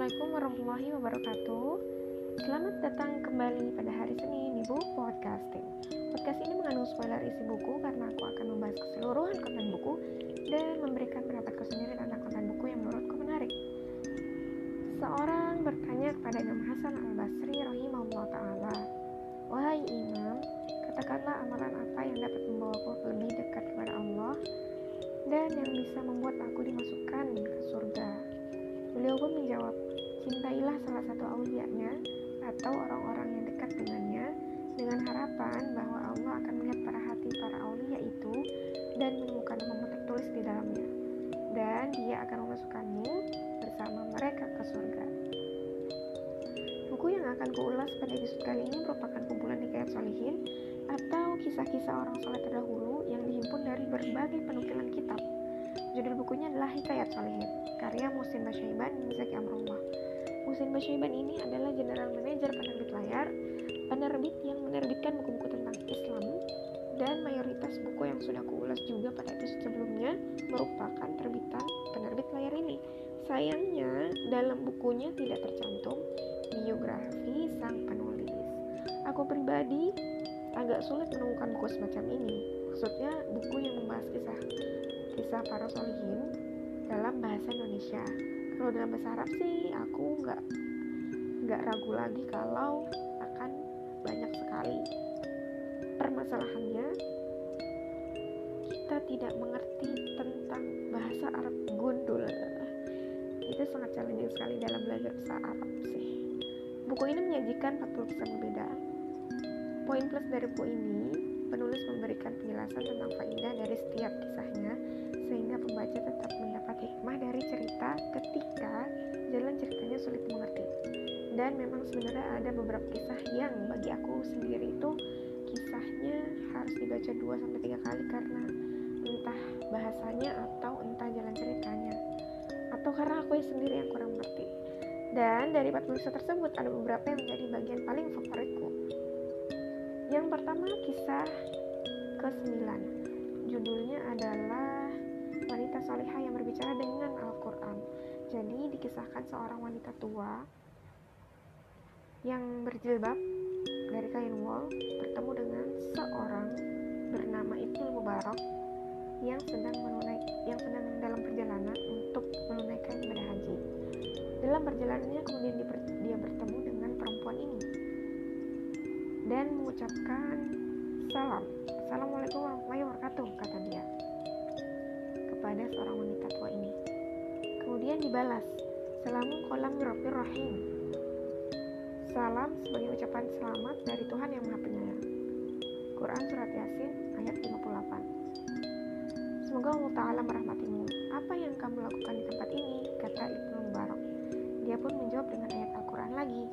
Assalamualaikum warahmatullahi wabarakatuh. Selamat datang kembali pada hari Senin di Book Podcasting. Podcast ini mengandung spoiler isi buku karena aku akan membahas keseluruhan konten buku dan memberikan pendapatku sendiri tentang konten buku yang menurutku menarik. Seorang bertanya kepada Imam Hasan al-Basri rahimahullah ta'ala Wahai Imam, katakanlah amalan apa yang dapat membawaku lebih dekat kepada Allah dan yang bisa membuat aku dimasukkan ke surga? Beliau pun menjawab, cintailah salah satu aulianya atau orang-orang yang dekat dengannya dengan harapan bahwa Allah akan melihat para hati para aulia itu dan menemukan nama tertulis di dalamnya dan dia akan memasukkanmu bersama mereka ke surga. Buku yang akan kuulas pada episode kali ini merupakan kumpulan hikayat solihin atau kisah-kisah orang soleh terdahulu yang dihimpun dari berbagai penukilan kitab. Judul bukunya adalah Hikayat Solihin karya Musin Basyaiban Zaki Amrullah. Musin Basyaiban ini adalah general manager penerbit layar, penerbit yang menerbitkan buku-buku tentang Islam dan mayoritas buku yang sudah kuulas juga pada episode sebelumnya merupakan terbitan penerbit layar ini. Sayangnya, dalam bukunya tidak tercantum biografi sang penulis. Aku pribadi agak sulit menemukan buku semacam ini, khususnya buku yang membahas kisah kisah para solihin dalam bahasa Indonesia kalau dalam bahasa Arab sih aku nggak nggak ragu lagi kalau akan banyak sekali permasalahannya. Kita tidak mengerti tentang bahasa Arab gundul. Itu sangat challenging sekali dalam belajar bahasa Arab sih. Buku ini menyajikan 40 pesan berbeda. Poin plus dari buku ini penulis memberikan penjelasan tentang faedah dari setiap kisahnya sehingga pembaca tetap mendapat hikmah dari cerita ketika jalan ceritanya sulit mengerti. Dan memang sebenarnya ada beberapa kisah yang bagi aku sendiri itu kisahnya harus dibaca 2 sampai 3 kali karena entah bahasanya atau entah jalan ceritanya atau karena aku sendiri yang kurang mengerti. Dan dari 40 kisah tersebut ada beberapa yang menjadi bagian paling favoritku. Yang pertama kisah ke-9. Judulnya adalah wanita salihah yang berbicara dengan Al-Quran. Jadi dikisahkan seorang wanita tua yang berjilbab dari kain wol bertemu dengan seorang bernama Ibnu Mubarak yang sedang menunai yang sedang dalam perjalanan untuk menunaikan ibadah haji. Dalam perjalanannya kemudian dia bertemu dengan perempuan ini dan mengucapkan salam. Assalamualaikum warahmatullahi wabarakatuh kata dia kepada seorang wanita tua ini. Kemudian dibalas, Salamun kolam mirofir rahim. Salam sebagai ucapan selamat dari Tuhan yang Maha Penyayang. Quran Surat Yasin ayat 58 Semoga Allah Ta'ala merahmatimu. Apa yang kamu lakukan di tempat ini? Kata Ibnu Mubarak. Dia pun menjawab dengan ayat Al-Quran lagi.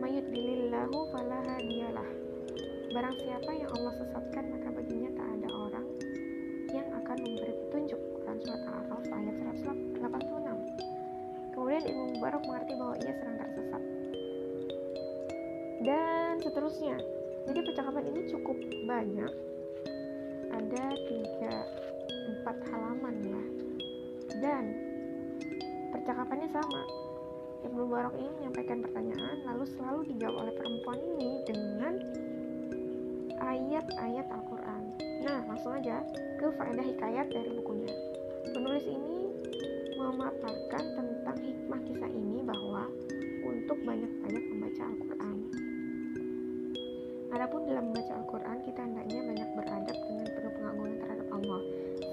Mayudilillahu falaha diyalah. Barang siapa yang Allah sesatkan maka baginya tak Quran Surat Al-Araf ayat 186 Kemudian Ibnu Mubarak mengerti bahwa ia sedang tersesat. Dan seterusnya. Jadi percakapan ini cukup banyak. Ada tiga empat halaman ya. Dan percakapannya sama. Ibnu Mubarak ini menyampaikan pertanyaan lalu selalu dijawab oleh perempuan ini dengan ayat-ayat Al-Quran. Nah langsung aja ke faedah hikayat dari bukunya. Penulis ini memaparkan tentang hikmah kisah ini bahwa untuk banyak-banyak membaca Al-Quran. Adapun dalam membaca Al-Quran, kita hendaknya banyak beradab dengan penuh pengagungan terhadap Allah,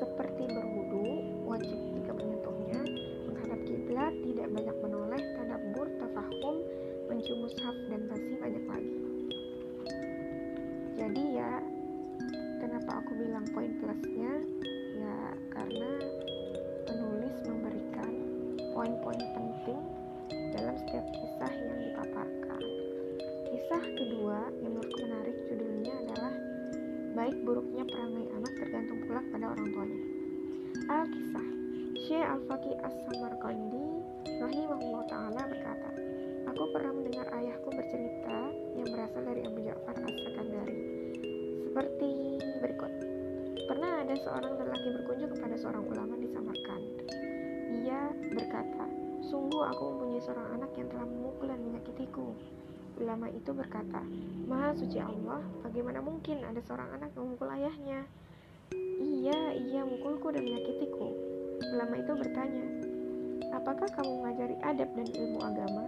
seperti berwudu, wajib jika menyentuhnya, menghadap kiblat, tidak banyak menoleh, tadabbur, tafahum, mencium mushaf, dan masih banyak lagi. Jadi ya, kenapa aku bilang poin plusnya ya karena poin-poin penting dalam setiap kisah yang dipaparkan kisah kedua yang menurutku menarik judulnya adalah baik buruknya perangai anak tergantung pula pada orang tuanya Al-Kisah Syekh Al-Faqih As-Samarkandi rahimahullah ta'ala berkata Aku pernah mendengar ayahku bercerita yang berasal dari Abu Ja'far As-Sakandari seperti berikut. Pernah ada seorang lelaki berkunjung kepada seorang ulama di Samarkand. Ia berkata, Sungguh aku mempunyai seorang anak yang telah memukul dan menyakitiku. Ulama itu berkata, Maha suci Allah, bagaimana mungkin ada seorang anak yang memukul ayahnya? Iya, iya mukulku dan menyakitiku. Ulama itu bertanya, Apakah kamu mengajari adab dan ilmu agama?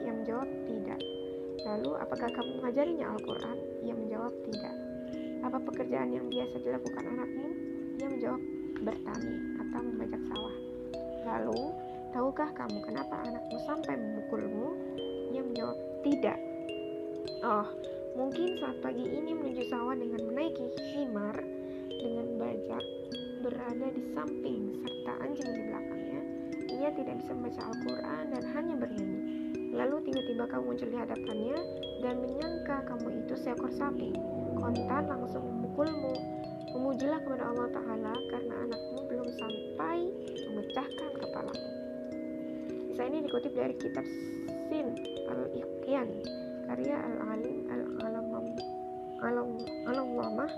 Ia menjawab, tidak. Lalu, apakah kamu mengajarinya Al-Quran? Ia menjawab, tidak. Apa pekerjaan yang biasa dilakukan anakmu? Ia menjawab, bertani atau membajak sawah. Lalu, tahukah kamu kenapa anakmu sampai memukulmu? Ia menjawab, tidak. Oh, mungkin saat pagi ini menuju sawah dengan menaiki himar dengan bajak berada di samping serta anjing di belakangnya, ia tidak bisa membaca Al-Quran dan hanya bernyanyi. Lalu tiba-tiba kamu muncul di hadapannya dan menyangka kamu itu seekor sapi. Kontan langsung memukulmu. Memujilah kepada Allah Ta'ala karena anakmu sampai memecahkan kepalamu. Kisah ini dikutip dari kitab Sin Al-Iqyan karya Al-Alim Al-Alamah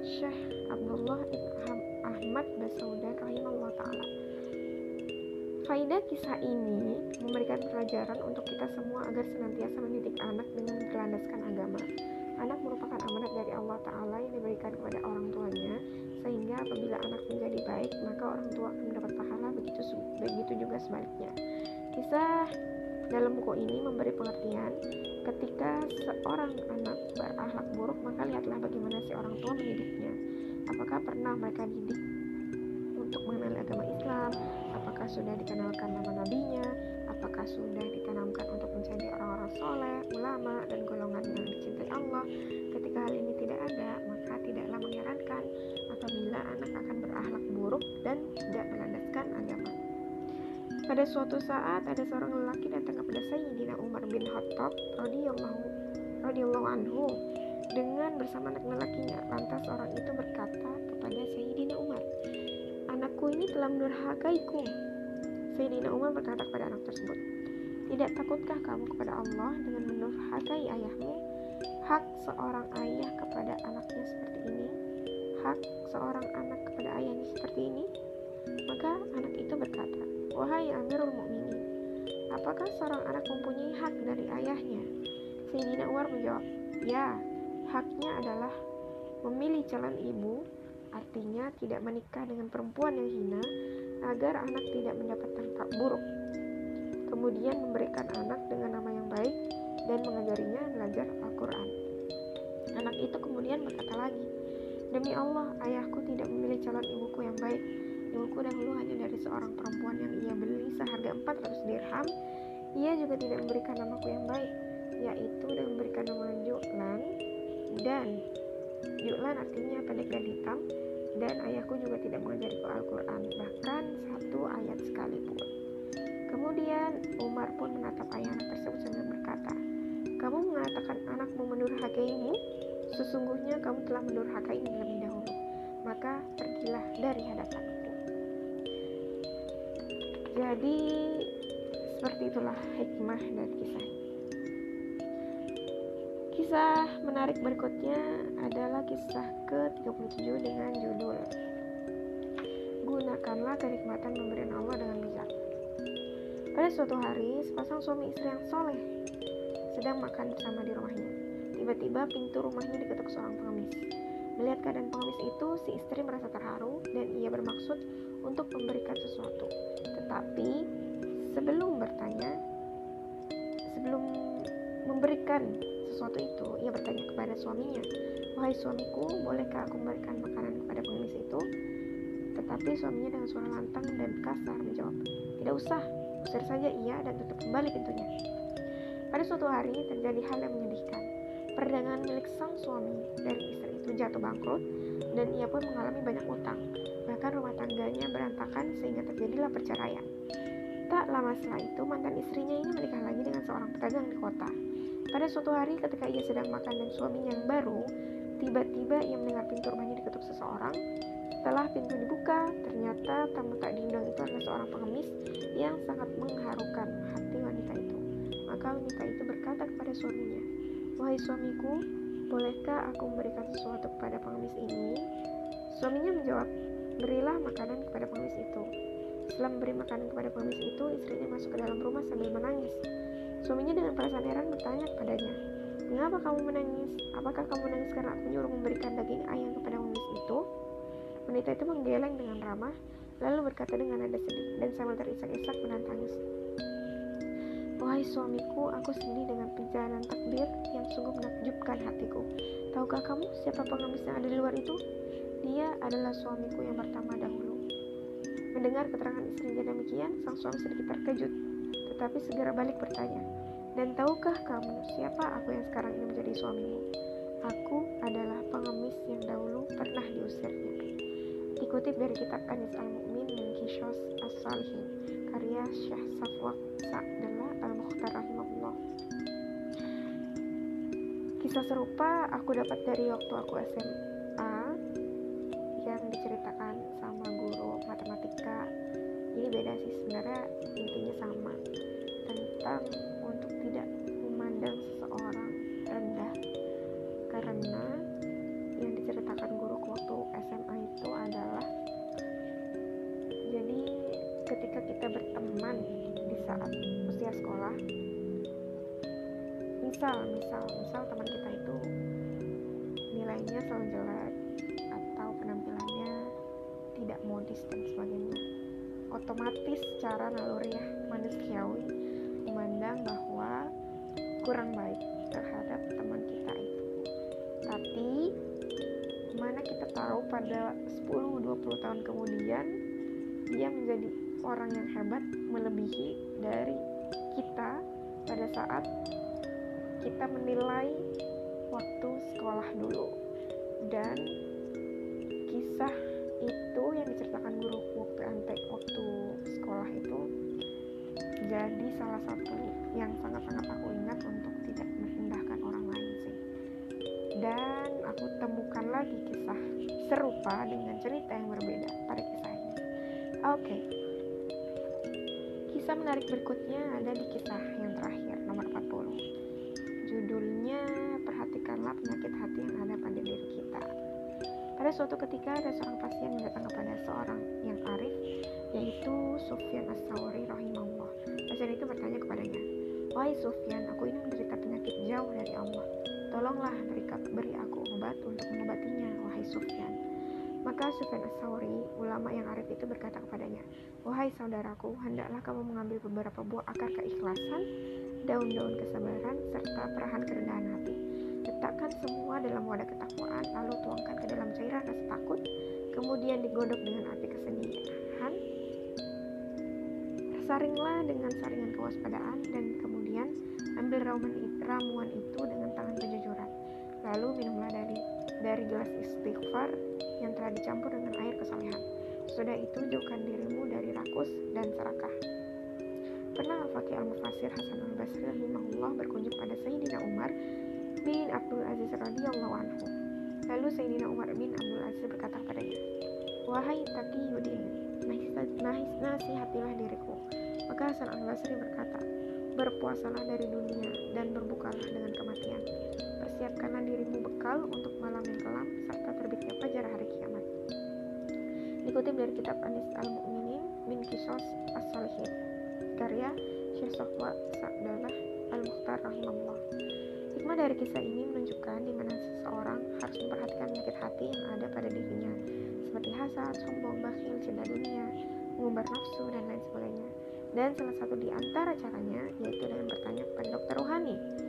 Syekh Abdullah Ibn Ahmad Basaudan rahimahullah ta'ala Faidah kisah ini memberikan pelajaran untuk kita semua agar senantiasa mendidik anak dengan berlandaskan agama. Anak merupakan amanat dari Allah Ta'ala yang diberikan kepada orang tuanya, sehingga apabila anak menjadi baik, maka orang tua akan mendapat pahala, begitu, begitu juga sebaliknya. Kisah dalam buku ini memberi pengertian ketika seorang anak berakhlak buruk, maka lihatlah bagaimana si orang tua mendidiknya. Apakah pernah mereka didik untuk mengenal agama Islam? apakah sudah dikenalkan nama nabinya, apakah sudah ditanamkan untuk menjadi orang-orang soleh, ulama, dan golongan yang dicintai Allah. Ketika hal ini tidak ada, maka tidaklah mengherankan anak akan berakhlak buruk dan tidak melandaskan agama. Pada suatu saat ada seorang lelaki datang kepada Sayyidina Umar bin Khattab radhiyallahu radhiyallahu anhu dengan bersama anak lelakinya. Lantas orang itu berkata kepada Sayyidina Umar, "Anakku ini telah mendurhakaiku Sayyidina Umar berkata kepada anak tersebut, Tidak takutkah kamu kepada Allah dengan menurhakai ayahmu? Hak seorang ayah kepada anaknya seperti ini, hak seorang anak kepada ayahnya seperti ini. Maka anak itu berkata, Wahai Amirul Mukminin, apakah seorang anak mempunyai hak dari ayahnya? Sayyidina Umar menjawab, Ya, haknya adalah memilih calon ibu, artinya tidak menikah dengan perempuan yang hina, agar anak tidak mendapat dampak buruk. Kemudian memberikan anak dengan nama yang baik dan mengajarinya belajar Al-Quran. Anak itu kemudian berkata lagi, Demi Allah, ayahku tidak memilih calon ibuku yang baik. Ibuku dahulu hanya dari seorang perempuan yang ia beli seharga 400 dirham. Ia juga tidak memberikan namaku yang baik, yaitu dan memberikan nama Ju'lan dan Ju'lan artinya pendek dan hitam dan ayahku juga tidak mengajariku Al-Quran, bahkan satu ayat sekalipun. Kemudian Umar pun menatap ayah tersebut sambil berkata, Kamu mengatakan anakmu mendurhakaimu? Sesungguhnya kamu telah mendurhakainya lebih dahulu. Maka pergilah dari hadapanku. Jadi seperti itulah hikmah dari kisah ini. Kisah menarik berikutnya adalah kisah ke-37 dengan judul Gunakanlah kenikmatan pemberian Allah dengan bijak. Pada suatu hari, sepasang suami istri yang soleh sedang makan bersama di rumahnya. Tiba-tiba pintu rumahnya diketuk seorang pengemis. Melihat keadaan pengemis itu, si istri merasa terharu dan ia bermaksud untuk memberikan sesuatu. Tetapi sebelum bertanya, sebelum memberikan sesuatu itu, ia bertanya kepada suaminya, Wahai suamiku, bolehkah aku memberikan makanan kepada pengemis itu? Tetapi suaminya dengan suara lantang dan kasar menjawab, Tidak usah, usir saja ia dan tutup kembali pintunya. Pada suatu hari terjadi hal yang menyedihkan. Perdagangan milik sang suami dan istri itu jatuh bangkrut dan ia pun mengalami banyak utang. Bahkan rumah tangganya berantakan sehingga terjadilah perceraian. Tak lama setelah itu, mantan istrinya ini menikah lagi dengan seorang pedagang di kota. Pada suatu hari ketika ia sedang makan dan suaminya yang baru, tiba-tiba ia mendengar pintu rumahnya diketuk seseorang. Setelah pintu dibuka, ternyata tamu tak diundang itu adalah seorang pengemis yang sangat mengharukan hati wanita itu. Maka wanita itu berkata kepada suaminya, Wahai suamiku, bolehkah aku memberikan sesuatu kepada pengemis ini? Suaminya menjawab, berilah makanan kepada pengemis itu. Setelah memberi makanan kepada pengemis itu, istrinya masuk ke dalam rumah sambil menangis. Suaminya dengan perasaan heran bertanya kepadanya, Mengapa kamu menangis? Apakah kamu menangis karena aku menyuruh memberikan daging ayam kepada pengemis itu? Wanita itu menggeleng dengan ramah, lalu berkata dengan nada sedih dan sambil terisak-isak menahan tangis. Wahai suamiku, aku sedih dengan perjalanan takdir yang sungguh menakjubkan hatiku. Tahukah kamu siapa pengemis yang ada di luar itu? Dia adalah suamiku yang pertama dahulu. Mendengar keterangan istrinya demikian, sang suami sedikit terkejut, tetapi segera balik bertanya, Dan tahukah kamu siapa aku yang sekarang ini menjadi suamimu? Aku adalah pengemis yang dahulu pernah diusirnya. Dikutip dari kitab Anis Al-Mu'min dan Kishos As-Salihin, karya Syekh Safwak Sa'dallah Al-Mukhtar Rahimahullah. Kisah serupa aku dapat dari waktu aku SMA yang diceritakan sama guru matematika. Ini beda sih sebenarnya intinya sama tentang untuk tidak memandang seseorang rendah karena yang diceritakan guru waktu SMA itu adalah ketika kita berteman di saat usia sekolah. Misal misal misal teman kita itu nilainya selalu jelek atau penampilannya tidak modis dan sebagainya. Otomatis secara naluriah manusiawi memandang bahwa kurang baik terhadap teman kita itu. Tapi mana kita tahu pada 10-20 tahun kemudian dia menjadi orang yang hebat melebihi dari kita pada saat kita menilai waktu sekolah dulu dan kisah itu yang diceritakan guru waktu ante waktu sekolah itu jadi salah satu yang sangat-sangat aku ingat untuk tidak merendahkan orang lain sih dan aku temukan lagi kisah serupa dengan cerita yang berbeda pada kisah ini oke okay. Kisah menarik berikutnya ada di kisah yang terakhir nomor 40 Judulnya Perhatikanlah penyakit hati yang ada pada diri kita. Pada suatu ketika ada seorang pasien yang datang kepada seorang yang arif, yaitu Sufyan As-Sawri rahimahullah. Pasien itu bertanya kepadanya, Wahai Sufyan, aku ini menderita penyakit jauh dari Allah. Tolonglah beri, beri aku obat untuk mengobatinya, wahai Sufyan. Maka Sufyan As-Sawri, ulama yang arif itu berkata kepadanya, Wahai saudaraku, hendaklah kamu mengambil beberapa buah akar keikhlasan daun-daun kesabaran, serta perahan kerendahan hati. Letakkan semua dalam wadah ketakwaan, lalu tuangkan ke dalam cairan rasa takut, kemudian digodok dengan api kesedihan. Saringlah dengan saringan kewaspadaan, dan kemudian ambil ramuan itu dengan tangan kejujuran. Lalu minumlah dari dari gelas istighfar yang telah dicampur dengan air kesalehan. Sudah itu jauhkan dirimu dari rakus dan serakah. Pernah Al-Faqih Al-Mufasir Hasan Al-Basri rahimahullah berkunjung pada Sayyidina Umar bin Abdul Aziz radhiyallahu anhu. Lalu Sayyidina Umar bin Abdul Aziz berkata kepadanya, Wahai Taqiyuddin, nasihatilah diriku. Maka Hasan Al-Basri berkata, Berpuasalah dari dunia dan berbukalah dengan kematian. Persiapkanlah dirimu bekal untuk malam yang kelam serta terbitnya fajar hari kiamat. Dikutip dari kitab Anis Al-Mu'minin bin Kisos As-Salihin karya Syekh Sofwa Sa'dalah Al-Mukhtar rahimahullah. Hikmah dari kisah ini menunjukkan di mana seseorang harus memperhatikan penyakit hati yang ada pada dirinya, seperti hasad, sombong, bakhil, cinta dunia, mengumbar nafsu, dan lain sebagainya. Dan salah satu di antara caranya yaitu dengan bertanya kepada dokter rohani.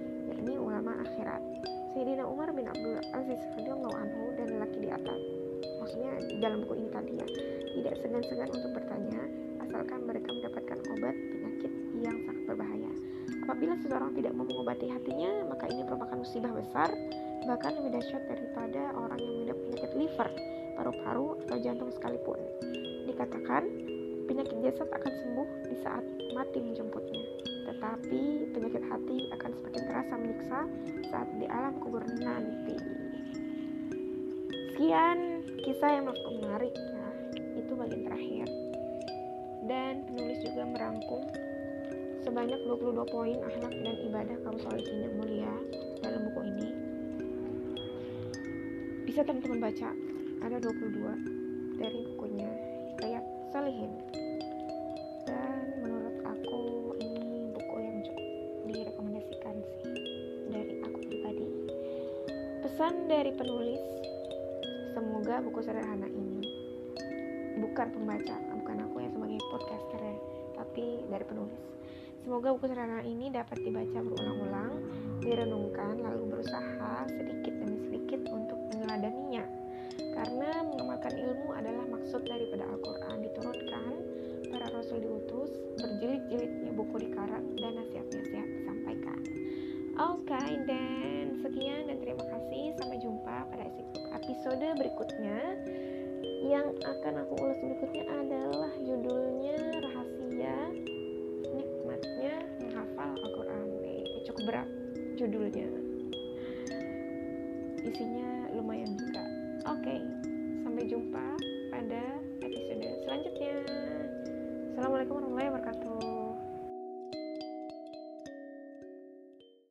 Sayyidina Umar bin Abdul Aziz radhiyallahu anhu dan lelaki di atas. Maksudnya dalam buku ini tadi ya, tidak segan-segan untuk bertanya asalkan mereka mendapatkan obat penyakit yang sangat berbahaya. Apabila seseorang tidak mau mengobati hatinya, maka ini merupakan musibah besar, bahkan lebih dahsyat daripada orang yang mengidap penyakit liver, paru-paru, atau jantung sekalipun. Dikatakan, penyakit jasad akan sembuh di saat mati menjemputnya, tetapi penyakit hati akan semakin terasa saat di alam kubur nanti. Sekian kisah yang menurutku menarik ya, itu bagian terakhir. Dan penulis juga merangkum sebanyak 22 poin akhlak dan ibadah kaum solihin yang mulia dalam buku ini. Bisa teman-teman baca ada 22 dari bukunya Riyad Salihin pesan dari penulis semoga buku sederhana ini bukan pembaca bukan aku yang sebagai podcaster ya tapi dari penulis. Semoga buku sederhana ini dapat dibaca berulang-ulang direnungkan lalu berusaha sedikit demi sedikit untuk meneladaninya. Karena mengamalkan ilmu adalah maksud daripada Al-Quran. Diturunkan para rasul diutus berjilid-jilidnya buku dikarang dan nasihat-nasihat disampaikan okay, dan sekian dan terima kasih. Sampai jumpa pada episode berikutnya. Yang akan aku ulas berikutnya adalah judulnya rahasia nikmatnya menghafal Al-Quran. Eh, cukup berat judulnya. Isinya lumayan juga. Oke okay, sampai jumpa pada episode selanjutnya. Assalamualaikum warahmatullahi wabarakatuh